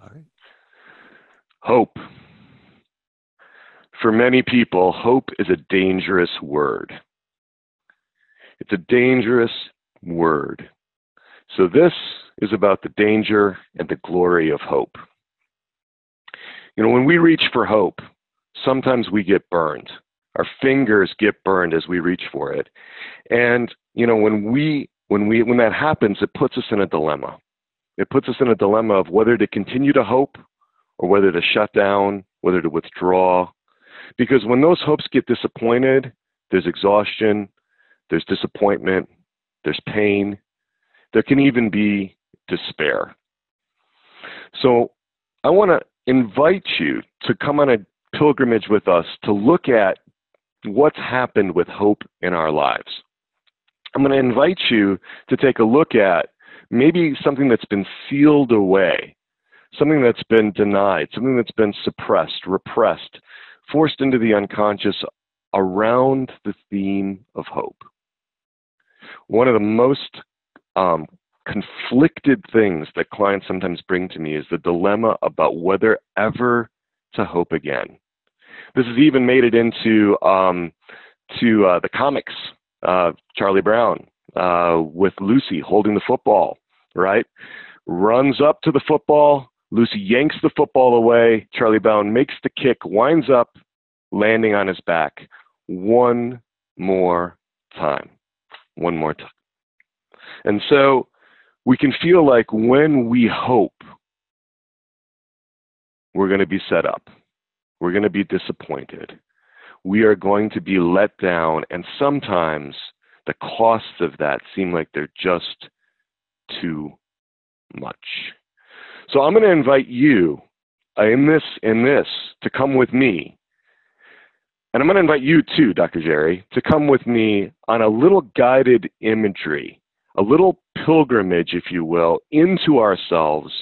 All right. Hope. For many people, hope is a dangerous word. It's a dangerous word. So, this is about the danger and the glory of hope. You know, when we reach for hope, sometimes we get burned. Our fingers get burned as we reach for it. And, you know, when we when we when that happens, it puts us in a dilemma. It puts us in a dilemma of whether to continue to hope or whether to shut down, whether to withdraw. Because when those hopes get disappointed, there's exhaustion, there's disappointment, there's pain, there can even be despair. So I want to invite you to come on a pilgrimage with us to look at what's happened with hope in our lives. I'm going to invite you to take a look at maybe something that's been sealed away, something that's been denied, something that's been suppressed, repressed, forced into the unconscious around the theme of hope. One of the most um, conflicted things that clients sometimes bring to me is the dilemma about whether ever to hope again. This has even made it into um, to uh, the comics. Uh, Charlie Brown uh, with Lucy holding the football, right? Runs up to the football. Lucy yanks the football away. Charlie Brown makes the kick, winds up, landing on his back. One more time. One more time. And so we can feel like when we hope, we're going to be set up. We're going to be disappointed. We are going to be let down. And sometimes the costs of that seem like they're just too much. So I'm going to invite you uh, in this in this to come with me. And I'm going to invite you too, Dr. Gerry, to come with me on a little guided imagery a little pilgrimage, if you will, into ourselves,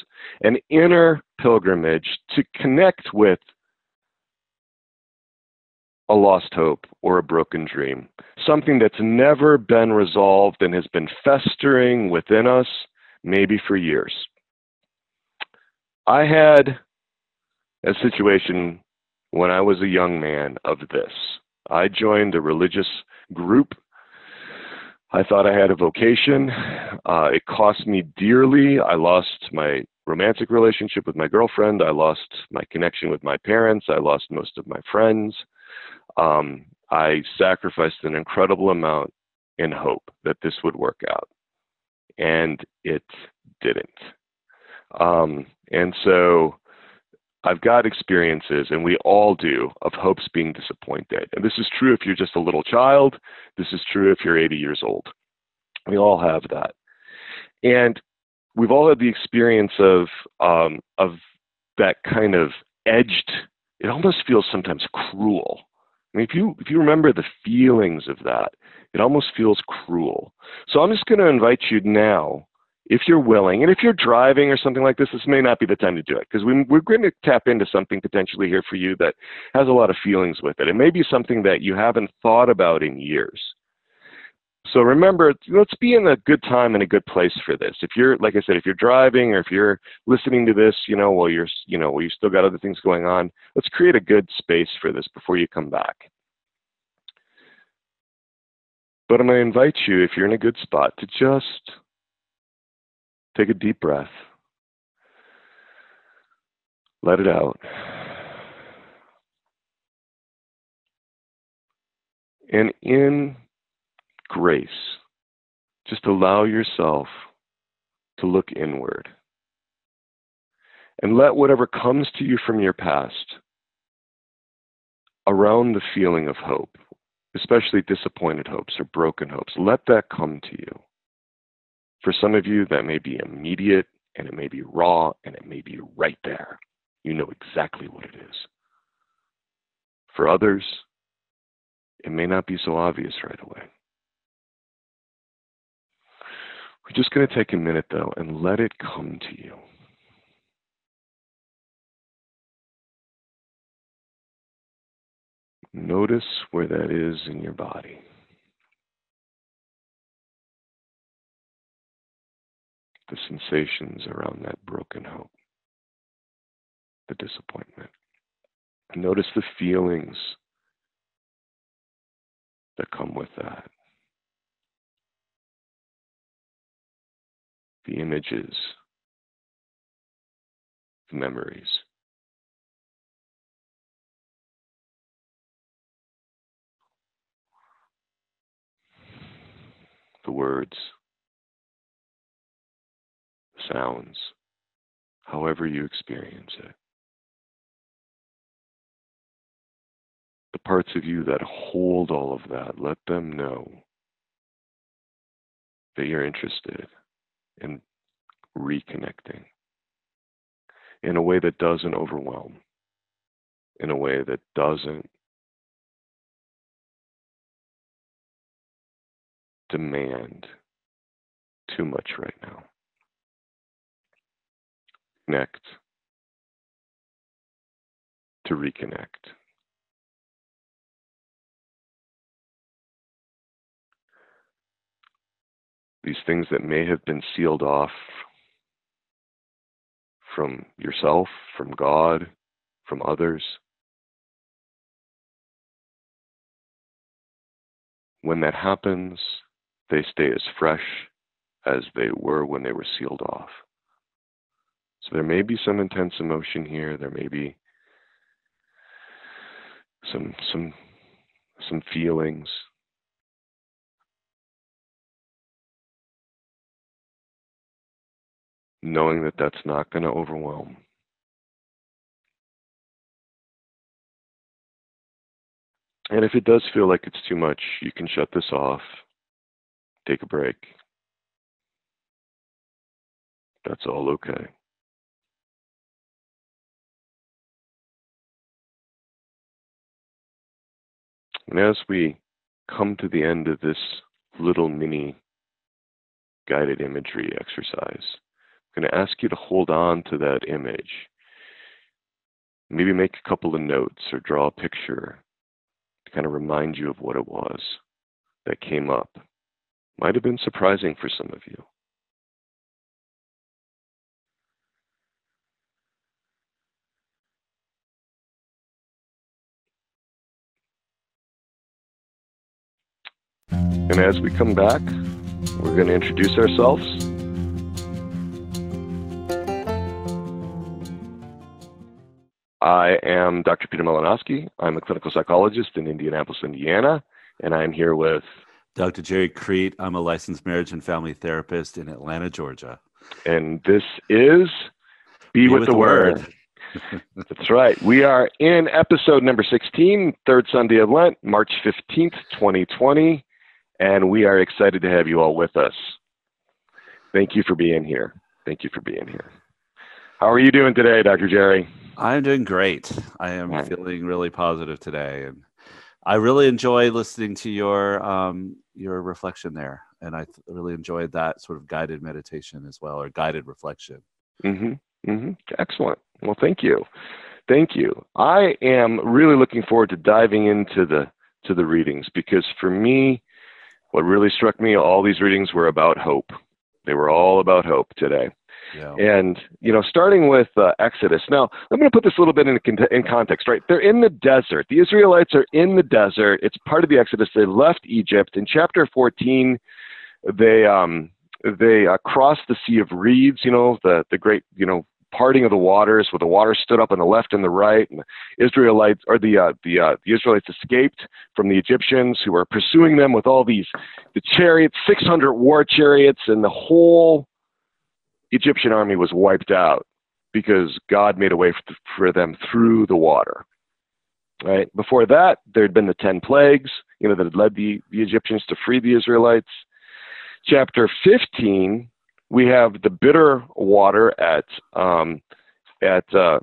an inner pilgrimage to connect with a lost hope or a broken dream, something that's never been resolved and has been festering within us, maybe for years. I had a situation when I was a young man of this. I joined a religious group I thought I had a vocation. Uh, it cost me dearly. I lost my romantic relationship with my girlfriend. I lost my connection with my parents. I lost most of my friends. Um, I sacrificed an incredible amount in hope that this would work out. And it didn't. Um, and so I've got experiences, and we all do, of hopes being disappointed. And this is true if you're just a little child. This is true if you're 80 years old. We all have that. And we've all had the experience of um, of that kind of edged. It almost feels sometimes cruel. I mean, if you if you remember the feelings of that, it almost feels cruel. So I'm just going to invite you now if you're willing, and if you're driving or something like this, this may not be the time to do it because we, we're going to tap into something potentially here for you that has a lot of feelings with it. It may be something that you haven't thought about in years. So remember, let's be in a good time and a good place for this. If you're, like I said, if you're driving or if you're listening to this, you know, while you're, you know, while you still got other things going on, let's create a good space for this before you come back. But I'm going to invite you, if you're in a good spot, to just Take a deep breath. Let it out. And in grace, just allow yourself to look inward. And let whatever comes to you from your past around the feeling of hope, especially disappointed hopes or broken hopes, let that come to you. For some of you, that may be immediate and it may be raw and it may be right there. You know exactly what it is. For others, it may not be so obvious right away. We're just going to take a minute though and let it come to you. Notice where that is in your body. The sensations around that broken hope, the disappointment. Notice the feelings that come with that. The images, the memories. The words, the sounds, however you experience it. the parts of you that hold all of that, let them know that you're interested in reconnecting in a way that doesn't overwhelm, in a way that doesn't demand too much right now. Connect to reconnect. These things that may have been sealed off from yourself, from God, from others. When that happens, they stay as fresh as they were when they were sealed off. So there may be some intense emotion here, there may be some some some feelings knowing that that's not going to overwhelm. And if it does feel like it's too much, you can shut this off, take a break. That's all okay. And as we come to the end of this little mini guided imagery exercise, I'm going to ask you to hold on to that image. Maybe make a couple of notes or draw a picture to kind of remind you of what it was that came up. Might have been surprising for some of you. And as we come back, we're going to introduce ourselves. I am Dr. Peter Malinoski. I'm a clinical psychologist in Indianapolis, Indiana, and I'm here with Dr. Gerry Crete. I'm a licensed marriage and family therapist in Atlanta, Georgia. And this is Be, Be with, with, the, the Word. word. That's right. We are in episode number 16, third Sunday of Lent, March 15th, 2020, and we are excited to have you all with us. Thank you for being here. Thank you for being here. How are you doing today, Dr. Jerry? I'm doing great. I am feeling really positive today, and I really enjoy listening to your um, your reflection there, and I th- really enjoyed that sort of guided meditation as well, or guided reflection. Mm-hmm. Mm-hmm. Excellent. Well, thank you, thank you. I am really looking forward to diving into the to the readings because for me, what really struck me, all these readings were about hope. They were all about hope today. And, you know, starting with uh, Exodus. Now, I'm going to put this a little bit in, in context, right? They're in the desert. The Israelites are in the desert. It's part of the Exodus. They left Egypt. In chapter 14, they, um, they uh, crossed the Sea of Reeds, you know, the, the great, you know, parting of the waters where the water stood up on the left and the right and the israelites or the uh, the uh, the israelites escaped from the egyptians who were pursuing them with all these the chariots 600 war chariots and the whole Egyptian army was wiped out because God made a way for them through the water. Right before that, there had been the ten plagues, you know, that had led the, the Egyptians to free the Israelites. Chapter 15, we have the bitter water at um, at uh,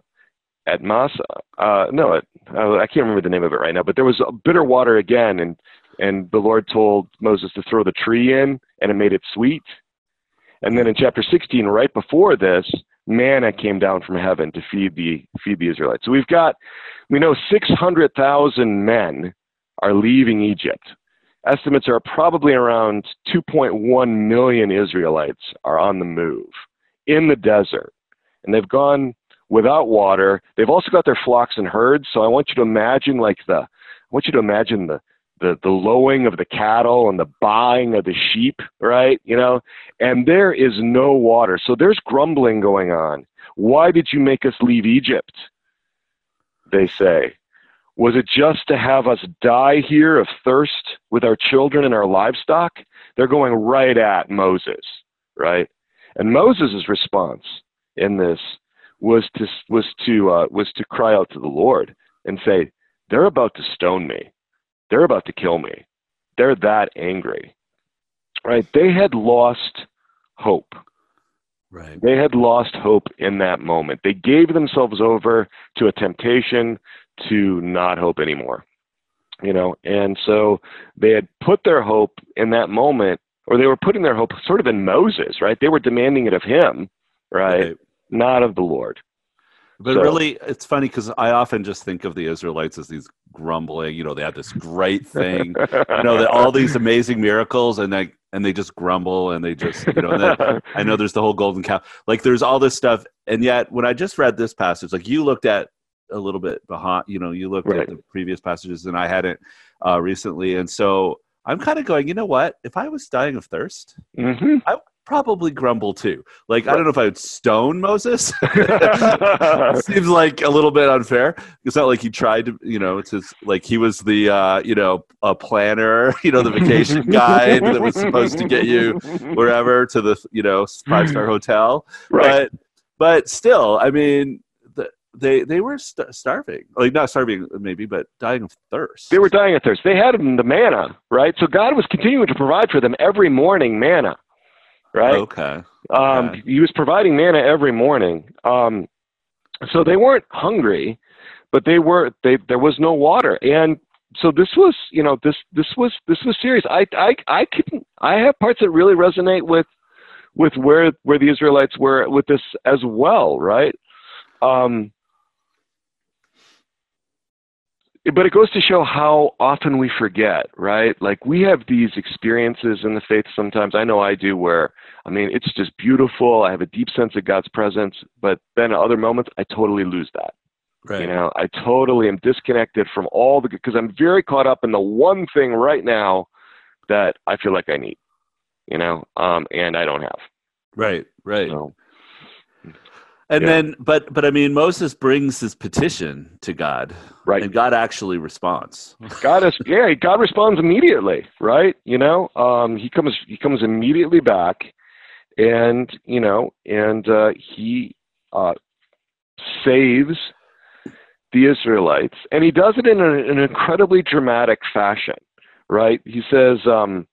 at Massa. Uh, no, at, uh, I can't remember the name of it right now, but there was bitter water again, and and the Lord told Moses to throw the tree in, and it made it sweet. And then in chapter 16, right before this, manna came down from heaven to feed the feed the Israelites. So we've got we know 600,000 men are leaving Egypt. Estimates are probably around 2.1 million Israelites are on the move in the desert. And they've gone without water. They've also got their flocks and herds. So I want you to imagine like the I want you to imagine the the, the lowing of the cattle and the buying of the sheep, right? You know, and there is no water. So there's grumbling going on. Why did you make us leave Egypt? They say. Was it just to have us die here of thirst with our children and our livestock? They're going right at Moses, right? And Moses' response in this was to was to uh, was to cry out to the Lord and say, "They're about to stone me. They're about to kill me. They're that angry." Right? They had lost hope. Right. They had lost hope in that moment. They gave themselves over to a temptation to not hope anymore. You know, and so they had put their hope in that moment, or they were putting their hope sort of in Moses, right? They were demanding it of him, right? right. Not of the Lord. But so, really, it's funny because I often just think of the Israelites as these grumbling. You know, they had this great thing, you know, that all these amazing miracles, and they and they just grumble and they just, you know. Then, I know there's the whole golden calf. Like there's all this stuff, and yet when I just read this passage, like you looked at a little bit behind, you know, you looked right. at the previous passages, and I hadn't uh, recently, and so I'm kind of going, you know what? If I was dying of thirst, mm-hmm. I probably grumble too. Like right. I don't know if I would stone Moses. Seems like a little bit unfair. It's not like he tried to, you know, it's his, like he was the, uh, you know, a planner, you know, the vacation guide that was supposed to get you wherever to the, you know, five star hotel. Right. But but still, I mean, they they were st- starving like not starving maybe but dying of thirst they were dying of thirst they had the manna right so god was continuing to provide for them every morning manna right? Okay. Um, okay. He was providing manna every morning. Um, so they weren't hungry, but they were. They there was no water, and so this was, you know, this this was this was serious. I I I can I have parts that really resonate with with where where the Israelites were with this as well, right? Um, but it goes to show how often we forget, right? Like we have these experiences in the faith sometimes. I know I do where, I mean, it's just beautiful. I have a deep sense of God's presence, but then at other moments, I totally lose that. Right. You know, I totally am disconnected from all the, because I'm very caught up in the one thing right now that I feel like I need, you know, um, and I don't have. Right, right. So, and yeah. then, but but I mean, Moses brings his petition to God, right? And God actually responds. God is yeah, God responds immediately, right? You know, um, he comes he comes immediately back, and you know, and uh, he uh, saves the Israelites, and he does it in a, an incredibly dramatic fashion, right? He says. Um,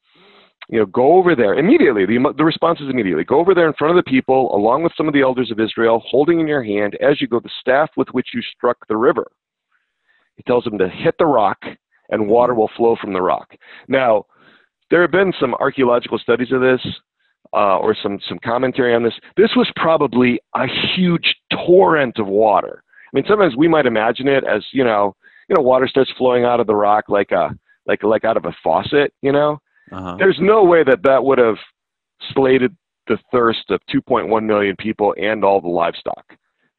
you know, go over there immediately. The, the response is immediately. Go over there in front of the people, along with some of the elders of Israel, holding in your hand as you go the staff with which you struck the river. He tells them to hit the rock, and water will flow from the rock. Now, there have been some archaeological studies of this, uh, or some some commentary on this. This was probably a huge torrent of water. I mean, sometimes we might imagine it as you know, you know, water starts flowing out of the rock like a like like out of a faucet, you know uh-huh. There's no way that that would have slated the thirst of 2.1 million people and all the livestock.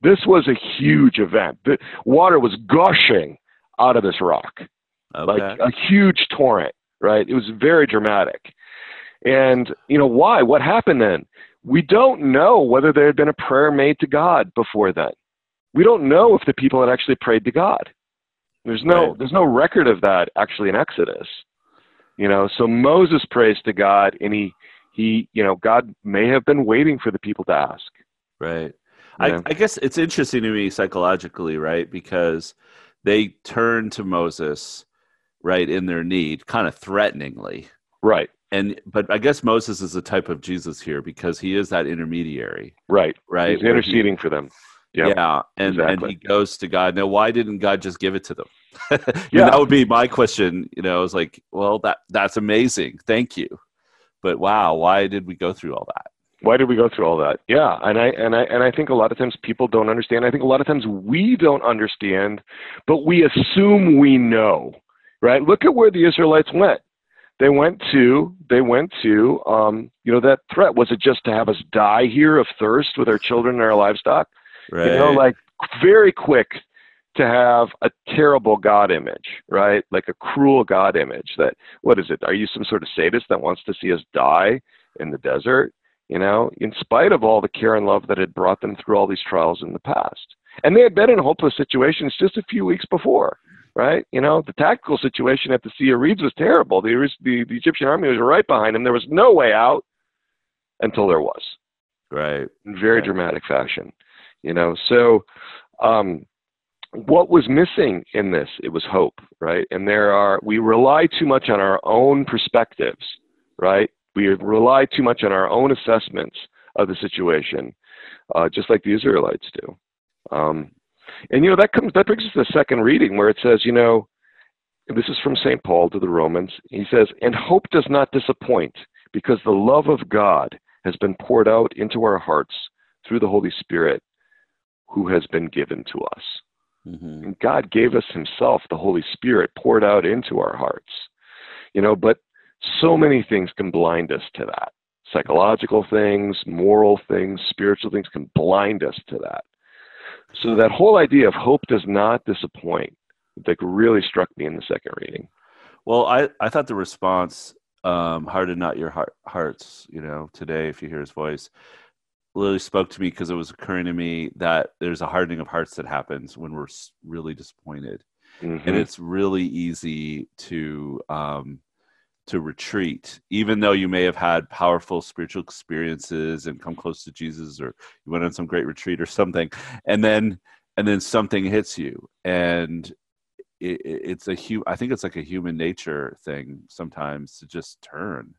This was a huge event. The water was gushing out of this rock, okay. like a huge torrent. Right? It was very dramatic. And you know why? What happened then? We don't know whether there had been a prayer made to God before then. We don't know if the people had actually prayed to God. There's no right. there's no record of that actually in Exodus. You know, so Moses prays to God, and he he you know God may have been waiting for the people to ask. Right. I, I guess it's interesting to me psychologically, right? Because they turn to Moses, right, in their need, kind of threateningly. Right. And but I guess Moses is a type of Jesus here because he is that intermediary. Right. Right. He's interceding he, for them. Yep. Yeah, and exactly. and he goes to God. Now, why didn't God just give it to them? yeah, that would be my question. You know, I was like, well, that that's amazing, thank you, but wow, why did we go through all that? Why did we go through all that? Yeah, and I and I and I think a lot of times people don't understand. I think a lot of times we don't understand, but we assume we know. Right? Look at where the Israelites went. They went to they went to um, you know that threat. Was it just to have us die here of thirst with our children and our livestock? Right. You know, like very quick to have a terrible God image, right? Like a cruel God image that, what is it? Are you some sort of sadist that wants to see us die in the desert? You know, in spite of all the care and love that had brought them through all these trials in the past. And they had been in hopeless situations just a few weeks before, right? You know, the tactical situation at the Sea of Reeds was terrible. The, the, the Egyptian army was right behind them. There was no way out until there was. Right. In very right. dramatic fashion. You know, so um, what was missing in this? It was hope, right? And there are, we rely too much on our own perspectives, right? We rely too much on our own assessments of the situation, uh, just like the Israelites do. Um, and you know that comes that brings us to the second reading where it says, you know, this is from St. Paul to the Romans. He says, "And hope does not disappoint, because the love of God has been poured out into our hearts through the Holy Spirit, who has been given to us." Mm-hmm. And God gave us Himself, the Holy Spirit, poured out into our hearts. You know, but so many things can blind us to that. Psychological things, moral things, spiritual things can blind us to that. So that whole idea of hope does not disappoint, that really struck me in the second reading. Well, I, I thought the response, um, harden not your heart, hearts, you know, today, if you hear his voice, really spoke to me because it was occurring to me that there's a hardening of hearts that happens when we're really disappointed. Mm-hmm. And it's really easy to um, to retreat, even though you may have had powerful spiritual experiences and come close to Jesus, or you went on some great retreat or something, and then and then something hits you, and it, it's a hu- I think it's like a human nature thing sometimes to just turn.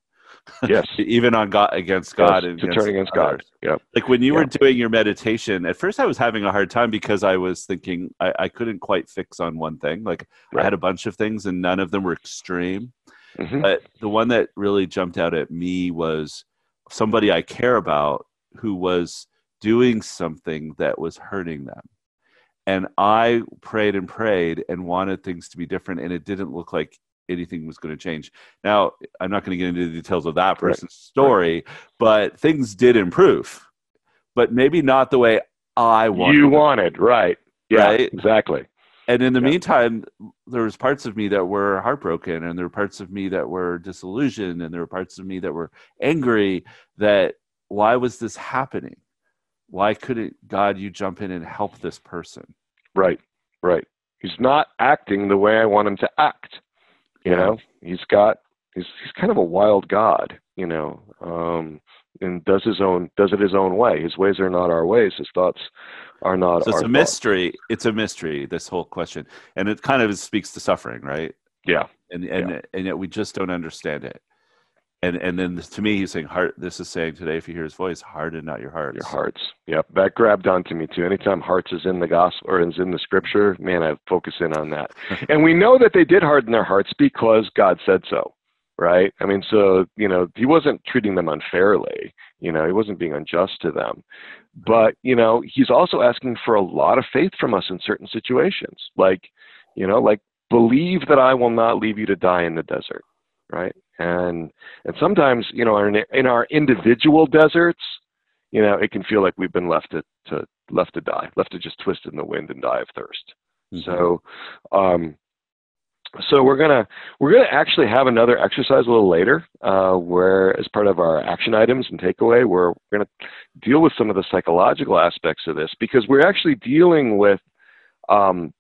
Yes, even on God against God yes, and to against turn against others. God. Yeah, like when you were doing your meditation. At first, I was having a hard time because I was thinking I, I couldn't quite fix on one thing. Like right. I had a bunch of things, and none of them were extreme Mm-hmm. But the one that really jumped out at me was somebody I care about who was doing something that was hurting them. And I prayed and prayed and wanted things to be different, and it didn't look like anything was going to change. Now, I'm not going to get into the details of that person's story, right. but things did improve, but maybe not the way I wanted. You wanted, right? Yeah, right? exactly and in the yeah. meantime there was parts of me that were heartbroken and there were parts of me that were disillusioned and there were parts of me that were angry that why was this happening why couldn't god you jump in and help this person right right he's not acting the way i want him to act you know he's got he's he's kind of a wild god you know um and does his own does it his own way his ways are not our ways his thoughts are not. So it's a mystery. It's a mystery. This whole question, and it kind of speaks to suffering, right? Yeah. And and yeah. and yet we just don't understand it. And and then to me, he's saying heart. This is saying today, if you hear his voice, harden not your hearts. Your hearts. Yep. That grabbed onto me too. Anytime hearts is in the gospel or is in the scripture, man, I focus in on that. and we know that they did harden their hearts because God said so right? I mean, so, you know, he wasn't treating them unfairly. You know, he wasn't being unjust to them. But, you know, he's also asking for a lot of faith from us in certain situations. Like, you know, like believe that I will not leave you to die in the desert, right? And and sometimes, you know, in, in our individual deserts, you know, it can feel like we've been left to, to left to die, left to just twist in the wind and die of thirst. Mm-hmm. So, um, so we're gonna we're gonna actually have another exercise a little later, uh, where as part of our action items and takeaway, where we're gonna deal with some of the psychological aspects of this because we're actually dealing with um,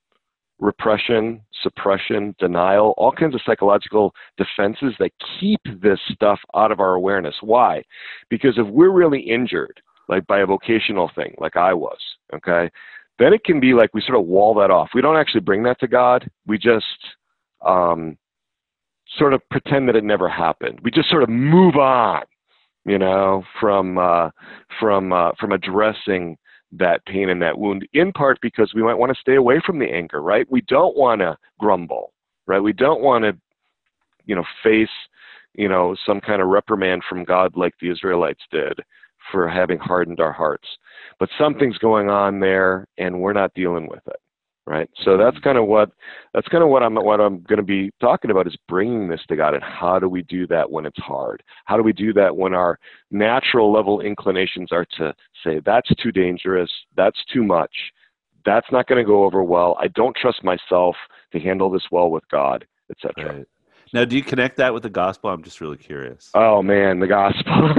repression, suppression, denial, all kinds of psychological defenses that keep this stuff out of our awareness. Why? Because if we're really injured, like by a vocational thing, like I was, okay, then it can be like we sort of wall that off. We don't actually bring that to God. We just um, sort of pretend that it never happened. We just sort of move on, you know, from uh, from uh, from addressing that pain and that wound. In part because we might want to stay away from the anger, right? We don't want to grumble, right? We don't want to, you know, face, you know, some kind of reprimand from God like the Israelites did for having hardened our hearts. But something's going on there, and we're not dealing with it, right? So that's mm-hmm. kind of what that's kind of what I'm what I'm going to be talking about is bringing this to God, and how do we do that when it's hard? How do we do that when our natural level inclinations are to say that's too dangerous, that's too much, that's not going to go over well. I don't trust myself to handle this well with God, etc. Right. Now, do you connect that with the gospel? I'm just really curious. Oh man, the gospel.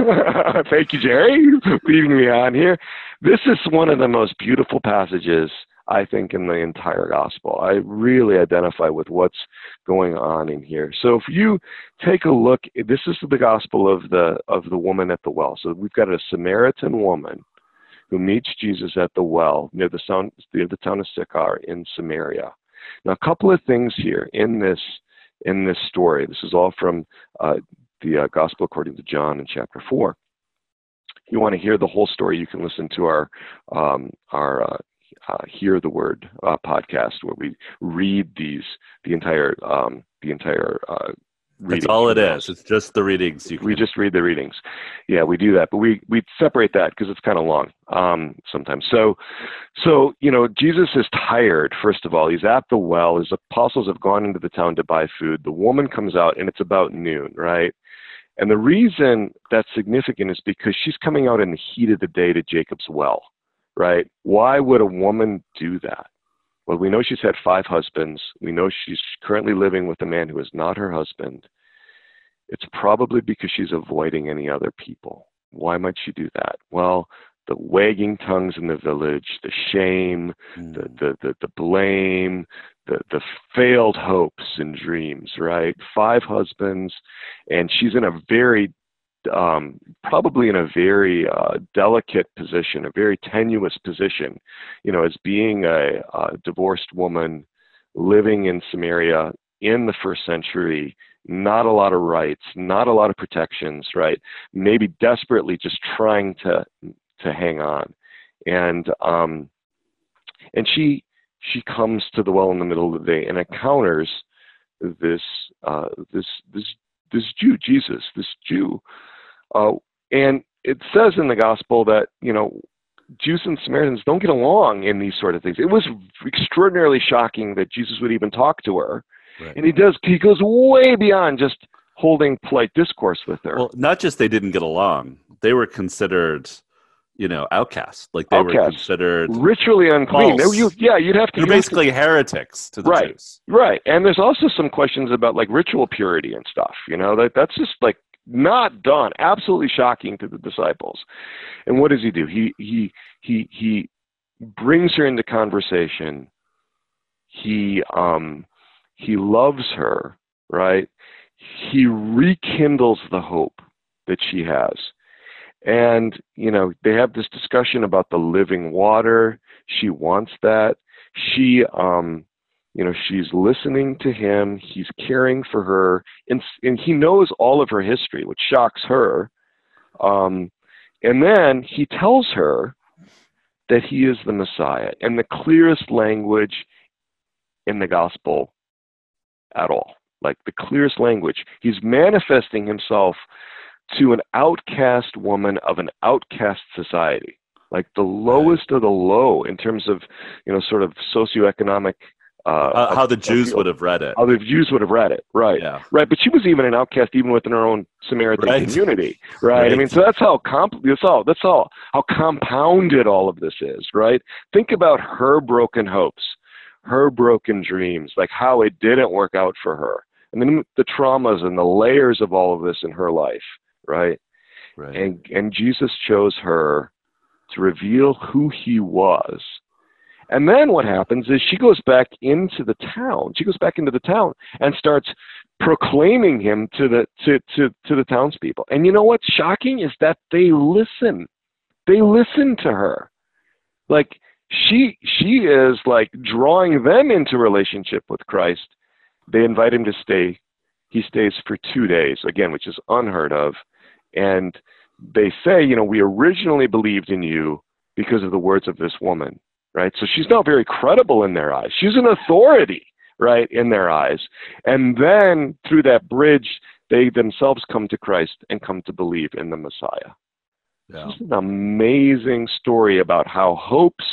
Thank you, Gerry, leaving me on here. This is one of the most beautiful passages I think in the entire gospel. I really identify with what's going on in here. So if you take a look, this is the gospel of the of the woman at the well. So we've got a Samaritan woman who meets Jesus at the well near the town, near the town of Sychar in Samaria. Now, a couple of things here in this in this story. This is all from uh, the uh, Gospel according to John in chapter four. If you want to hear the whole story, you can listen to our um, our uh, uh Hear the Word uh, podcast, where we read these the entire um, the entire uh, that's all it is. It's just the readings. we just read the readings. Yeah, we do that, but we we separate that because it's kind of long um, sometimes. So, so you know, Jesus is tired. First of all, he's at the well. His apostles have gone into the town to buy food. The woman comes out, and it's about noon, right? And the reason that's significant is because she's coming out in the heat of the day to Jacob's well, right? Why would a woman do that? Well, we know she's had five husbands. We know she's currently living with a man who is not her husband. It's probably because she's avoiding any other people. Why might she do that? Well, the wagging tongues in the village, the shame, mm. the, the, the, the blame, the, the failed hopes and dreams, right? Five husbands, and she's in a very um, probably in a very uh, delicate position, a very tenuous position, you know, as being a, a divorced woman living in Samaria in the first century, not a lot of rights, not a lot of protections, right? Maybe desperately just trying to to hang on, and um, and she she comes to the well in the middle of the day and encounters this uh, this this this Jew, Jesus, this Jew, uh, and it says in the gospel that, you know, Jews and Samaritans don't get along in these sort of things. It was extraordinarily shocking that Jesus would even talk to her. Right. And he does, he goes way beyond just holding polite discourse with her. Well, not just they didn't get along, they were considered you know, outcasts. Like they outcasts. were considered ritually unclean. You, yeah, you'd have to. They're basically to, heretics to the right, Jews. Right, and there's also some questions about like ritual purity and stuff. You know, that that's just like not done. Absolutely shocking to the disciples. And what does he do? He he he he brings her into conversation. He um he loves her, right? He rekindles the hope that she has. And, you know, they have this discussion about the living water. She wants that. She um you know she's listening to him he's caring for her and, and he knows all of her history which shocks her. Um, and then he tells her that he is the messiah and the clearest language in the gospel at all like the clearest language. He's manifesting himself to an outcast woman of an outcast society like the lowest of the low in terms of you know sort of socioeconomic uh, how the Jews would have read it. How the Jews would have read it, right? Yeah. Right. But she was even an outcast even within her own Samaritan right. community, right? right? I mean, so that's how comp- that's all that's all how compounded all of this is, right? Think about her broken hopes, her broken dreams, like how it didn't work out for her, and then the traumas and the layers of all of this in her life, right? Right. And and Jesus chose her to reveal who he was and then what happens is she goes back into the town. She goes back into the town and starts proclaiming him to the to, to, to the townspeople. And you know what's shocking is that they listen. They listen to her. Like she she is like drawing them into relationship with Christ. They invite him to stay. He stays for two days, again, which is unheard of. And they say, you know, we originally believed in you because of the words of this woman right? So she's now very credible in their eyes. She's an authority, right, in their eyes. And then through that bridge, they themselves come to Christ and come to believe in the Messiah. Yeah. This is an amazing story about how hopes,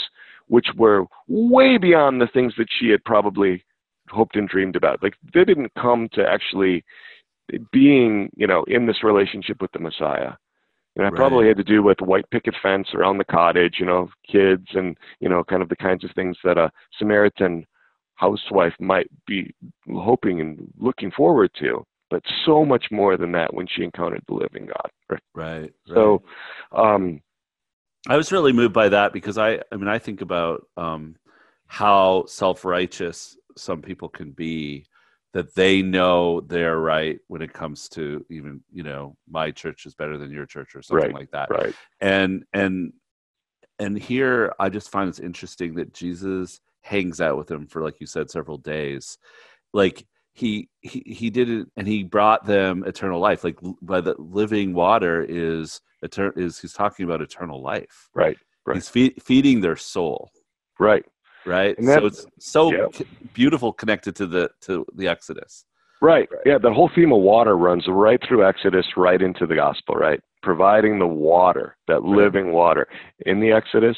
which were way beyond the things that she had probably hoped and dreamed about, like they didn't come to actually being, you know, in this relationship with the Messiah. And I Right. probably had to do with white picket fence around the cottage, you know, kids and, you know, kind of the kinds of things that a Samaritan housewife might be hoping and looking forward to. But so much more than that when she encountered the living God. Right. Right. So, um, I was really moved by that because I, I mean, I think about um, how self-righteous some people can be, that they know they're right when it comes to even, you know, my church is better than your church or something Right, like that. right. And and and here I just find it's interesting that Jesus hangs out with them for, like you said, several days. Like he he he did it, and he brought them eternal life. Like by the living water is eternal. Is he's talking about eternal life? Right. Right. He's fe- feeding their soul, Right. Right? So it's so yeah. beautiful connected to the to the Exodus. Right. Yeah, the whole theme of water runs right through Exodus, right into the gospel, right? Providing the water, that Right. living water in the Exodus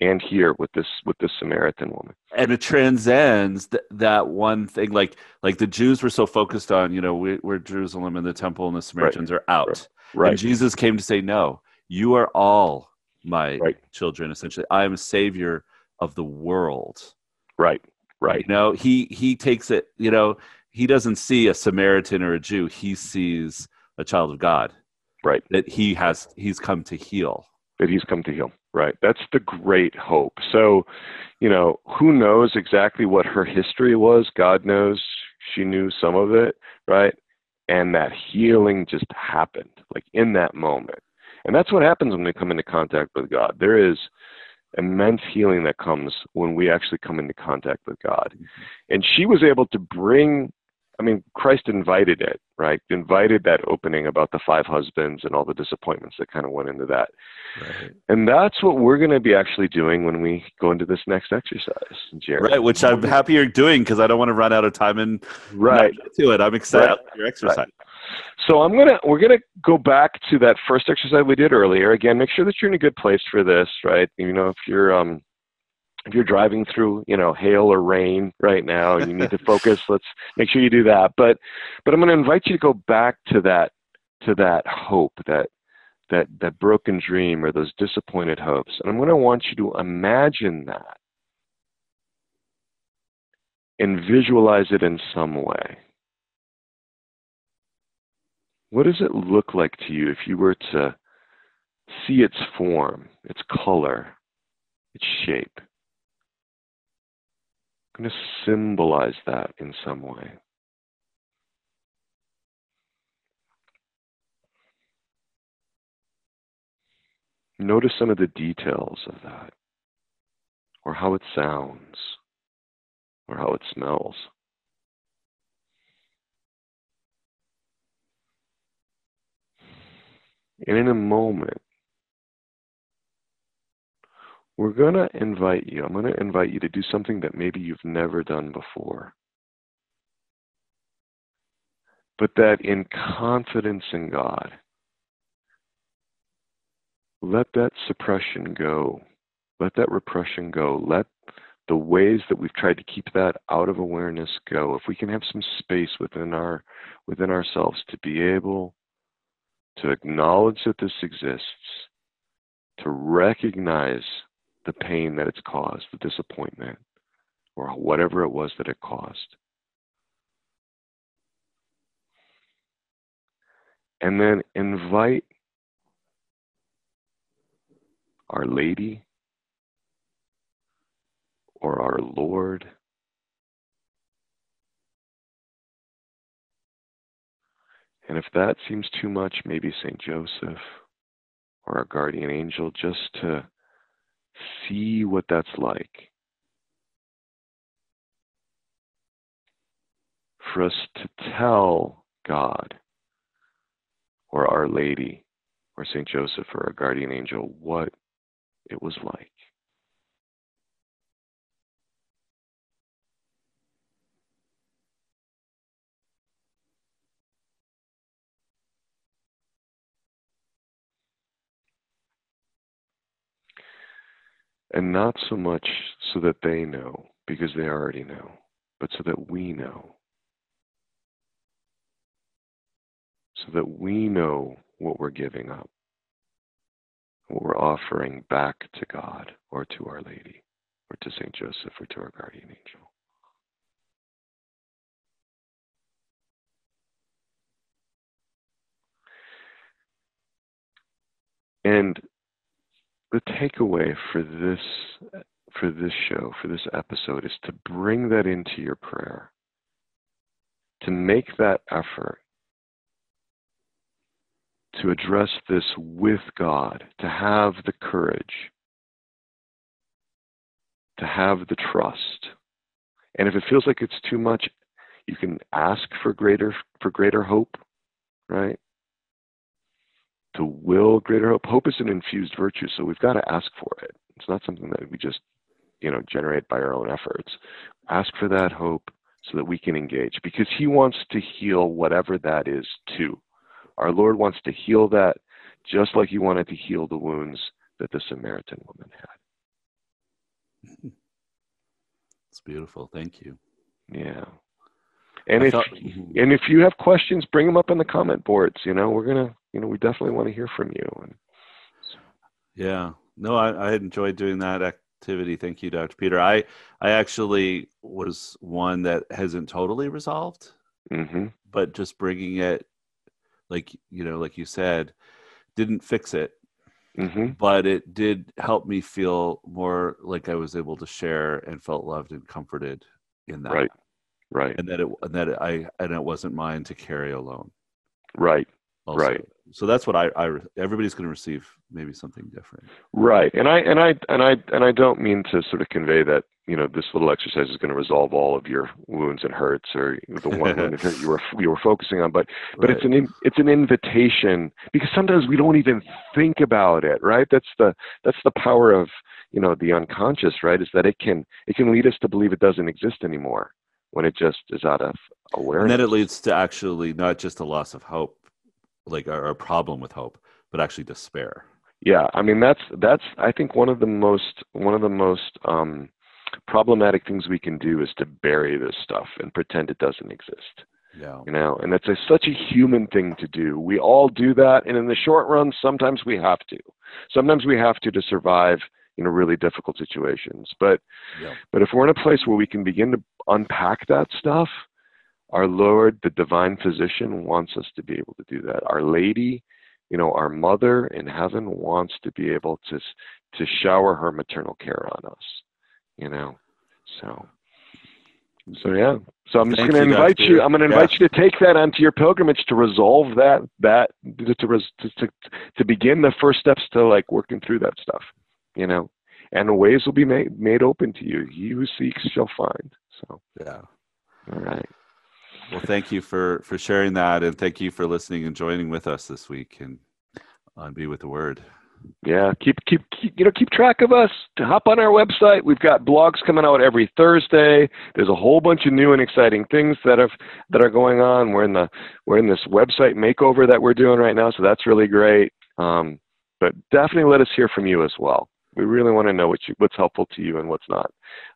and here with this with this Samaritan woman. and it transcends th- that one thing like like the jews were so focused on you know we, we're jerusalem and the temple and the samaritans are out Right. and jesus came to say no you are all my Right. children essentially i am a savior of the world Right. Right. you know he he takes it you know he doesn't see a samaritan or a jew he sees a child of god Right. that he has he's come to heal That he's come to heal. Right. That's the great hope. So, you know, who knows exactly what her history was? God knows she knew some of it, right? And that healing just happened, like in that moment. And that's what happens when we come into contact with God. There is immense healing that comes when we actually come into contact with God. And she was able to bring, I mean, Christ invited it, right? Invited that opening about the five husbands and all the disappointments that kind of went into that. right And that's what we're going to be actually doing when we go into this next exercise, Gerry. right which i'm happy you're doing because i don't want to run out of time and Right. to it i'm excited Right. about your exercise So I'm gonna we're gonna go back to that first exercise we did earlier. Again, make sure that you're in a good place for this, right? You know, if you're um if you're driving through, you know, hail or rain right now and you need to focus, let's make sure you do that. But but I'm gonna invite you to go back to that to that hope, that that that broken dream or those disappointed hopes. And I'm gonna want you to imagine that and visualize it in some way. What does it look like to you if you were to see its form, its color, its shape? I'm going to symbolize that in some way. Notice some of the details of that, or how it sounds, or how it smells. And in a moment, we're going to invite you, I'm going to invite you to do something that maybe you've never done before. But that in confidence in God, let that suppression go. Let that repression go. Let the ways that we've tried to keep that out of awareness go. If we can have some space within our within ourselves to be able to acknowledge that this exists, to recognize the pain that it's caused, the disappointment, or whatever it was that it caused. And then invite Our Lady or our Lord. And if that seems too much, maybe St. Joseph or our guardian angel, just to see what that's like. For us to tell God or Our Lady or St. Joseph or our guardian angel what it was like. And not so much so that they know, because they already know, but so that we know. So that we know what we're giving up, what we're offering back to God or to Our Lady or to St. Joseph or to our guardian angel. And the takeaway for this for this show, for this episode, is to bring that into your prayer. To make that effort to address this with God, to have the courage, to have the trust. And if it feels like it's too much, you can ask for greater for greater hope, right? To will greater hope. Hope is an infused virtue, so we've got to ask for it. It's not something that we just, you know, generate by our own efforts. Ask for that hope so that we can engage because he wants to heal whatever that is too. Our Lord wants to heal that just like he wanted to heal the wounds that the Samaritan woman had. It's beautiful. Thank you. Yeah. And if mm-hmm. and if you have questions, bring them up in the comment boards. You know, we're gonna, you know, we definitely want to hear from you. And yeah, no, I, I enjoyed doing that activity. Thank you, Dr. Peter. I I actually was one that hasn't totally resolved, mm-hmm. but just bringing it, like you know, like you said, didn't fix it. Mm-hmm. But it did help me feel more like I was able to share and felt loved and comforted in that. Right right and that it and that it, i and it wasn't mine to carry alone right also. right so that's what I, I everybody's going to receive maybe something different right and i and i and i and i don't mean to sort of convey that you know this little exercise is going to resolve all of your wounds and hurts or the one wound hurt you were you were focusing on but but right. it's an it's an invitation because sometimes we don't even think about it right that's the that's the power of you know the unconscious right is that it can it can lead us to believe it doesn't exist anymore when it just is out of awareness. And then it leads to actually not just a loss of hope, like or a problem with hope, but actually despair. Yeah, I mean that's that's I think one of the most one of the most um, problematic things we can do is to bury this stuff and pretend it doesn't exist. Yeah. You know, and that's a, such a human thing to do. We all do that, and in the short run, sometimes we have to. Sometimes we have to to survive you know really difficult situations but yeah. but if we're in a place where we can begin to unpack that stuff our lord the divine physician wants us to be able to do that our lady you know our mother in heaven wants to be able to to shower her maternal care on us you know so so yeah so i'm just going to invite you, i'm going to invite yeah. you to take that onto your pilgrimage to resolve that that to, to to to begin the first steps to like working through that stuff you know, and the ways will be made made open to you. He who seeks shall find. So yeah. All right. Well, thank you for for sharing that, and thank you for listening and joining with us this week and on Be with the Word. Yeah, keep, keep keep you know keep track of us. To hop on our website, we've got blogs coming out every Thursday. There's a whole bunch of new and exciting things that have that are going on. We're in the we're in this website makeover that we're doing right now, so that's really great. Um, but definitely let us hear from you as well we really want to know what you, what's helpful to you and what's not,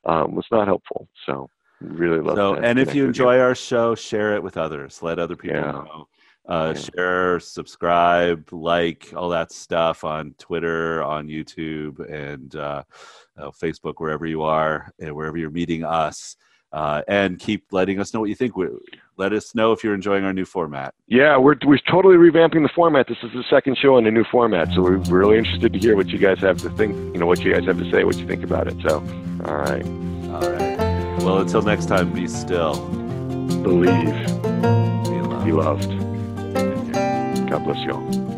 um, what's not helpful. So really love. It. So, and if you enjoy you. our show, share it with others. Let other people yeah. know. Uh, yeah. Share, subscribe, like all that stuff on Twitter, on YouTube, and uh, uh, Facebook, wherever you are, and wherever you're meeting us uh, and keep letting us know what you think. Let us know if you're enjoying our new format. Yeah, we're we're totally revamping the format. This is the second show in a new format, so we're really interested to hear what you guys have to think. You know, what you guys have to say, what you think about it. So, all right, all right. Well, until next time, be still, believe, be loved. Be loved. God bless you all.